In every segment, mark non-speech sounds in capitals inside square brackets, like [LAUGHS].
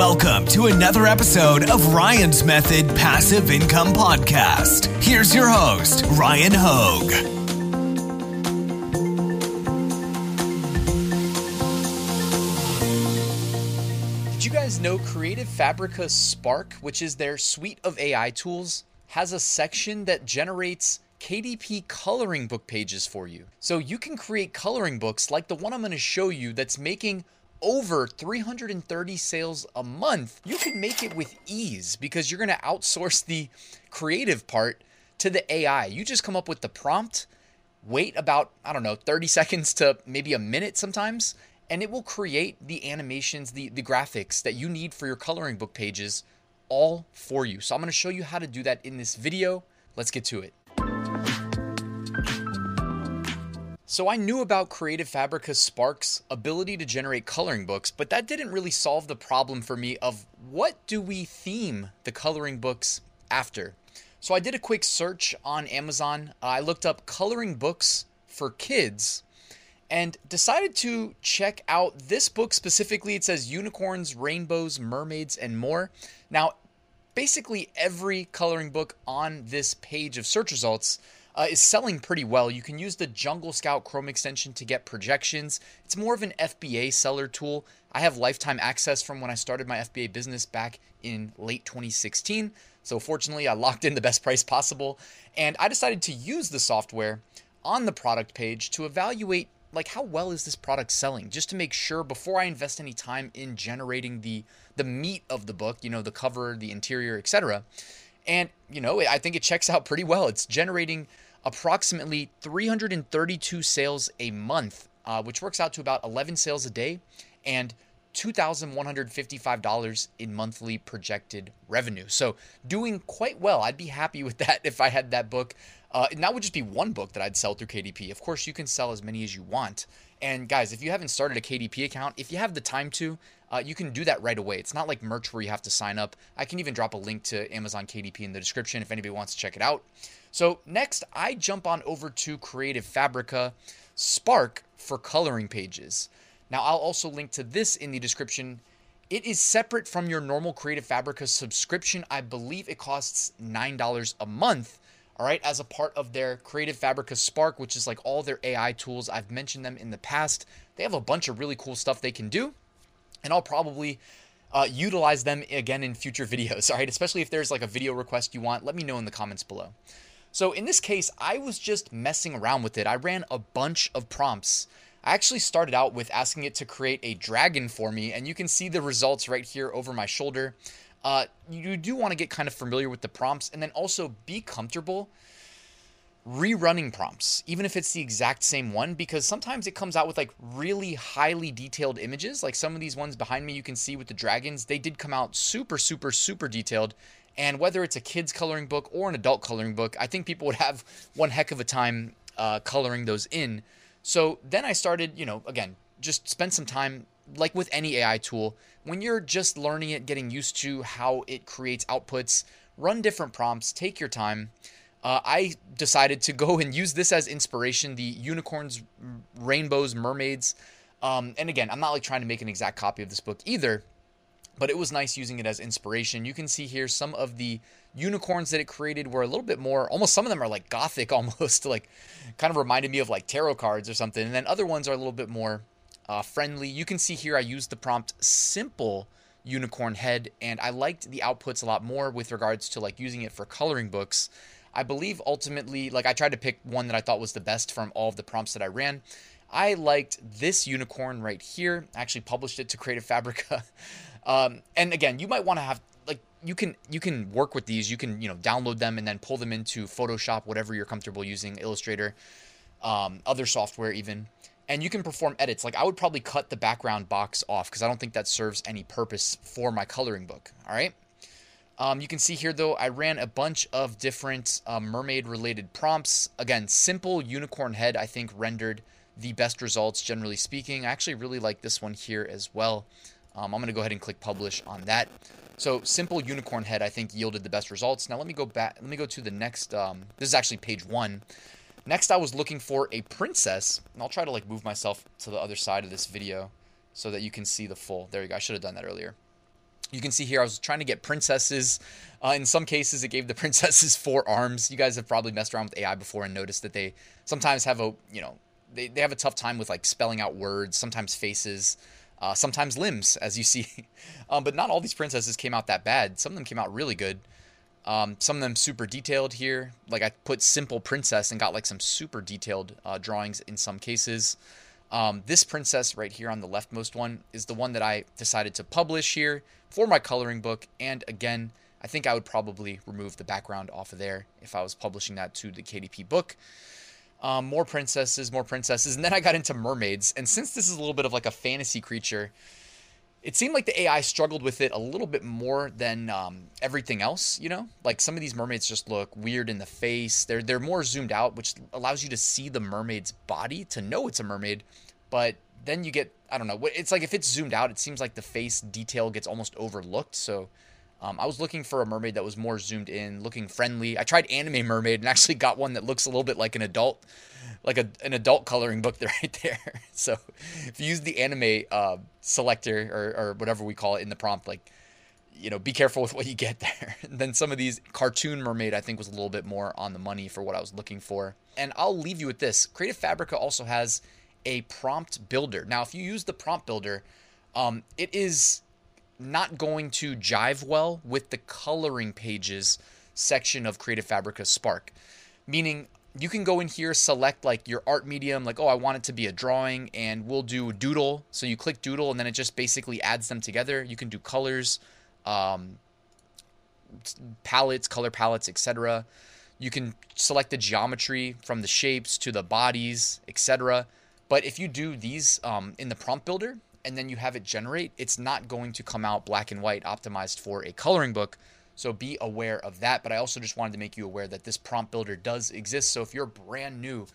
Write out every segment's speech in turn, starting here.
Welcome to another episode of Ryan's Method Passive Income Podcast. Here's your host, Ryan Hogue. Did you guys know Creative Fabrica Spark, which is their suite of AI tools, has a section that generates KDP coloring book pages for you. So you can create coloring books like the one I'm going to show you that's making over 330 sales a month. You can make it with ease because you're going to outsource the creative part to the AI. You just come up with the prompt, wait about, I don't know, 30 seconds to maybe a minute sometimes, and it will create the animations, the, the graphics that you need for your coloring book pages all for you. So I'm going to show you how to do that in this video. Let's get to it. So I knew about Creative Fabrica Spark's ability to generate coloring books, but that didn't really solve the problem for me of what do we theme the coloring books after. So I did a quick search on Amazon. I looked up coloring books for kids and decided to check out this book specifically. It says unicorns, rainbows, mermaids, and more. Now, basically every coloring book on this page of search results uh, is selling pretty well. You can use the Jungle Scout Chrome extension to get projections. It's more of an FBA seller tool. I have lifetime access from when I started my FBA business back in late 2016. So fortunately, I locked in the best price possible, and I decided to use the software on the product page to evaluate like how well is this product selling just to make sure before i invest any time in generating the the meat of the book you know the cover the interior etc and, you know, I think it checks out pretty well. It's generating approximately 332 sales a month, uh, which works out to about 11 sales a day and $2,155 in monthly projected revenue. So, doing quite well. I'd be happy with [LAUGHS] that if I had that book. Uh, and that would just be one book that I'd sell through KDP. Of course, you can sell as many as you want. And guys, if you haven't started a KDP account, if you have the time to, uh, you can do that right away. It's not like merch where you have to sign up. I can even drop a link to Amazon KDP in the description if anybody wants to check it out. So, next, I jump on over to Creative Fabrica Spark for coloring pages. Now, I'll also link to this in the description. It is separate from your normal Creative Fabrica subscription. I believe it costs $9 a month all right, as a part of their Creative Fabrica Spark, which is like all their AI tools. I've mentioned them in the past. They have a bunch of really cool stuff they can do, and I'll probably uh, utilize them again in future [LAUGHS] videos. All right, especially if there's like a video request you want, let me know in the comments below. So in this case, I was just messing around with it. I ran a bunch of prompts. I actually started out with asking it to create a dragon for me, and you can see the results right here over my shoulder uh, you do want to get kind of familiar with the prompts and then also be comfortable rerunning prompts, even if it's the exact same one, because sometimes it comes out with like really highly detailed images. Like some of these ones behind me, you can see with the dragons, they did come out super, super, super detailed. And whether it's a kid's coloring book or an adult coloring book, I think people would have one heck of a time uh, coloring those in. So then I started, you know, again, just spend some time like with any AI tool, when you're just learning it, getting used to how it creates outputs, run different prompts, take your time. Uh, I decided to go [LAUGHS] and use this as inspiration the unicorns, rainbows, mermaids. Um, and again, I'm not like trying to make an exact copy of this book either, but it was nice using it as inspiration. You can see here some of the unicorns that it created were a little bit more, almost some of them are like gothic [LAUGHS] almost, like kind of reminded me of like tarot cards or something. And then other ones are a little bit more uh, friendly. You can see here I used the prompt simple unicorn head and I liked the outputs a lot more with regards to like using it for coloring books. I believe ultimately like I tried to pick one that I thought was the best from all of the prompts that I ran. I liked this unicorn right here. I actually published it to Creative Fabrica. [LAUGHS] um, and again, you might want to have like you can you can work with these. You can you know download them and then pull them into Photoshop, whatever you're comfortable using, Illustrator, um, other software even and you can perform edits. Like I would probably cut the background box off because I don't think that serves any purpose for my coloring book. All right. Um, you can see here though, I ran a bunch of different uh, mermaid related prompts. Again, simple unicorn head, I think rendered the best results generally speaking. I actually really like this one here as well. Um, I'm going to go ahead and click publish on that. So simple unicorn head, I think yielded the best results. Now let me go back. Let me go to the next. Um, this is actually page one. Next, I was looking for a princess, and I'll try to like move myself to the other side of this video so that you can see the full. There you go. I should have done that earlier. You can see here I was trying to get princesses. Uh, in some cases, it gave the [LAUGHS] princesses four arms. You guys have probably messed around with AI before and noticed that they sometimes have a you know they, they have a tough time with like spelling out words, sometimes faces, uh, sometimes limbs, as you see. [LAUGHS] um, but not all these princesses came out that bad. Some of them came out really good. Um, some of them super detailed here. Like I put simple princess and got like some super detailed uh, drawings in some cases. Um, this princess right here on the leftmost one is the one that I decided to publish here for my coloring book. And again, I think I would probably remove the background off of there if I was publishing that to the KDP book. Um, more princesses, more princesses. And then I got into mermaids. And since this is a little bit of like a fantasy creature, it seemed like the AI struggled with it a little bit more than um, everything else. You know, like some of these mermaids just look weird in the face. They're they're more zoomed out, which allows you to see the mermaid's body to know it's a mermaid. But then you get I don't know. It's like if it's zoomed out, it seems like the face detail gets almost overlooked. So um, I was looking for a mermaid that was more zoomed in, looking friendly. I tried anime mermaid and [LAUGHS] actually got one that looks a little bit like an adult, like a, an adult coloring book [LAUGHS] right there. [LAUGHS] So if you use the anime uh, selector or, or whatever we call it in the prompt, like you know, be careful with what you get there. And then some of these cartoon mermaid, I think, was a little bit more on the money for what I was looking for. And I'll leave you with this: Creative Fabrica also has a prompt builder. Now, if you use the prompt builder, um, it is not going to jive well with the coloring pages section of Creative Fabrica Spark. Meaning, you can go in here, select like your art medium, like, oh, I want it to be a drawing, and we'll do doodle. So you click doodle, and then it just basically adds them together. You can do colors, um, palettes, color palettes, etc. You can select the geometry from the shapes to the bodies, etc. But if you do these um, in the prompt builder, and then you have it generate, it's not going to come out black and white optimized for a coloring book. So be aware of that. But I also just wanted to make you aware that this prompt builder does exist. So if you're brand new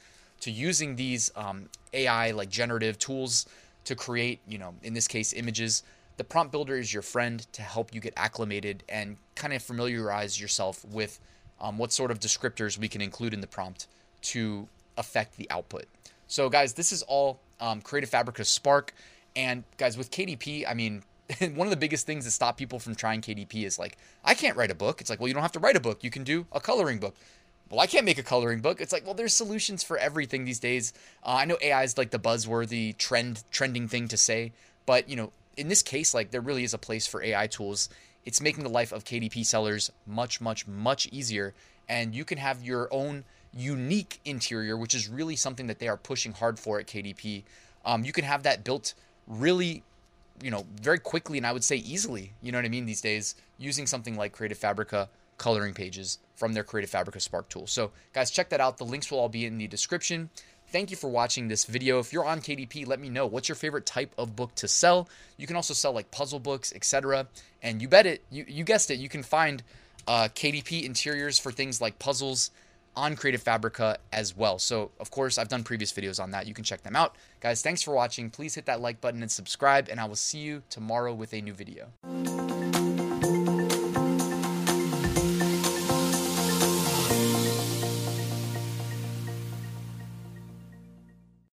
to using these um, AI like generative tools to create, you know, in this case, images, the prompt builder is your friend to help you get acclimated and kind of familiarize yourself with um, what sort of descriptors we can include in the prompt to affect the output. So, guys, this is all um, Creative Fabrica Spark. And guys, with KDP, I mean, [LAUGHS] one of the biggest things that stop people from trying KDP is like, I can't write a book. It's like, well, you don't have to write a book. You can do a coloring book. Well, I can't make a coloring book. It's like, well, there's solutions for everything these days. Uh, I know AI is like the buzzworthy trend, trending thing to say, but you know, in this case, like there really is a place for AI tools. It's making the life of KDP sellers much, much, much easier, and you can have your own unique interior, which is really something that they are pushing hard for at KDP. Um, you can have that built really you know very quickly and i would say easily you know what i mean these days using something like creative fabrica coloring pages from their creative fabrica spark tool. So guys check that out. The links will all be in the description. Thank you for watching this video. If you're on kdp let me know what's your favorite type of book to sell. You can also sell like puzzle books etc and you bet it you, you guessed it you can find uh, kdp interiors for things like puzzles on Creative Fabrica as well. So, of course, I've done previous videos on that. You can check them out. Guys, thanks for watching. Please hit that like button and subscribe, and I will see you tomorrow with a new video.